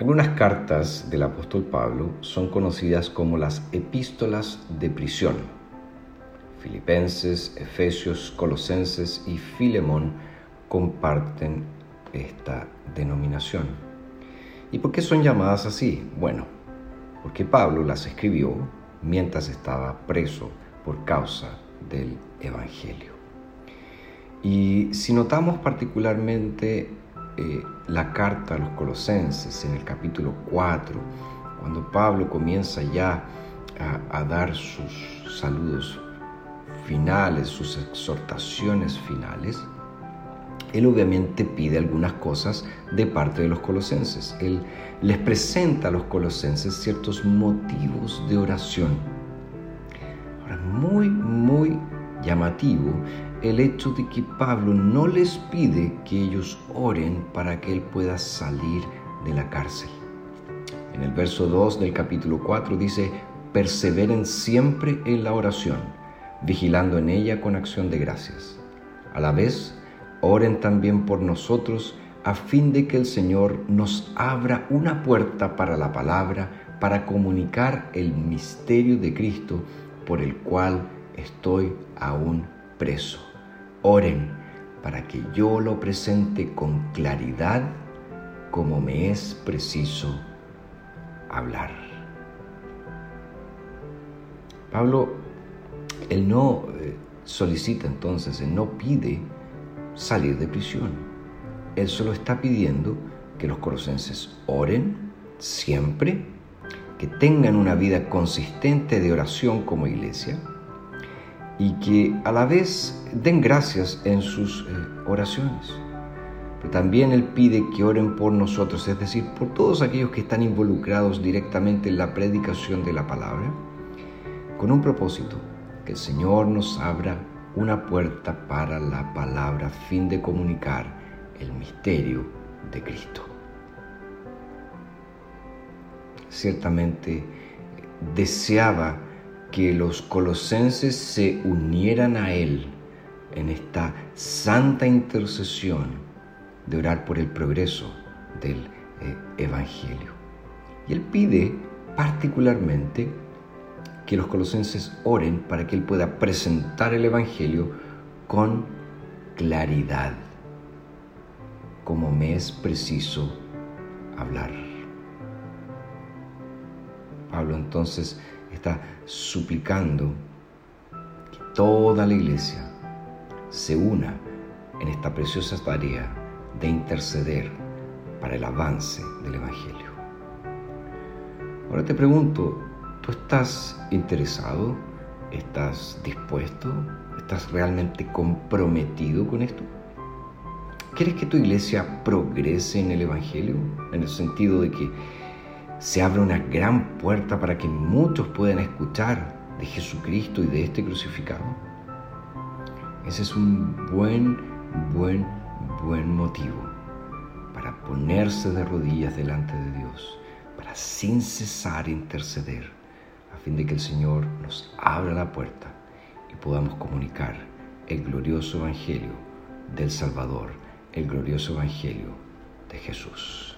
Algunas cartas del apóstol Pablo son conocidas como las epístolas de prisión. Filipenses, Efesios, Colosenses y Filemón comparten esta denominación. ¿Y por qué son llamadas así? Bueno, porque Pablo las escribió mientras estaba preso por causa del Evangelio. Y si notamos particularmente eh, la carta a los colosenses en el capítulo 4, cuando Pablo comienza ya a, a dar sus saludos finales, sus exhortaciones finales, él obviamente pide algunas cosas de parte de los colosenses. Él les presenta a los colosenses ciertos motivos de oración. Ahora, muy, muy llamativo el hecho de que Pablo no les pide que ellos oren para que él pueda salir de la cárcel. En el verso 2 del capítulo 4 dice, perseveren siempre en la oración, vigilando en ella con acción de gracias. A la vez, oren también por nosotros a fin de que el Señor nos abra una puerta para la palabra, para comunicar el misterio de Cristo por el cual estoy aún preso. Oren para que yo lo presente con claridad como me es preciso hablar. Pablo, él no eh, solicita entonces, él no pide salir de prisión. Él solo está pidiendo que los colosenses oren siempre, que tengan una vida consistente de oración como iglesia y que a la vez den gracias en sus eh, oraciones. Pero también Él pide que oren por nosotros, es decir, por todos aquellos que están involucrados directamente en la predicación de la palabra, con un propósito, que el Señor nos abra una puerta para la palabra fin de comunicar el misterio de Cristo. Ciertamente deseaba que los colosenses se unieran a Él en esta santa intercesión de orar por el progreso del eh, Evangelio. Y Él pide particularmente que los colosenses oren para que Él pueda presentar el Evangelio con claridad, como me es preciso hablar. Pablo entonces está suplicando que toda la iglesia se una en esta preciosa tarea de interceder para el avance del Evangelio. Ahora te pregunto, ¿Tú estás interesado? ¿Estás dispuesto? ¿Estás realmente comprometido con esto? ¿Quieres que tu iglesia progrese en el Evangelio? En el sentido de que se abra una gran puerta para que muchos puedan escuchar de Jesucristo y de este crucificado. Ese es un buen, buen, buen motivo para ponerse de rodillas delante de Dios, para sin cesar interceder a fin de que el Señor nos abra la puerta y podamos comunicar el glorioso Evangelio del Salvador, el glorioso Evangelio de Jesús.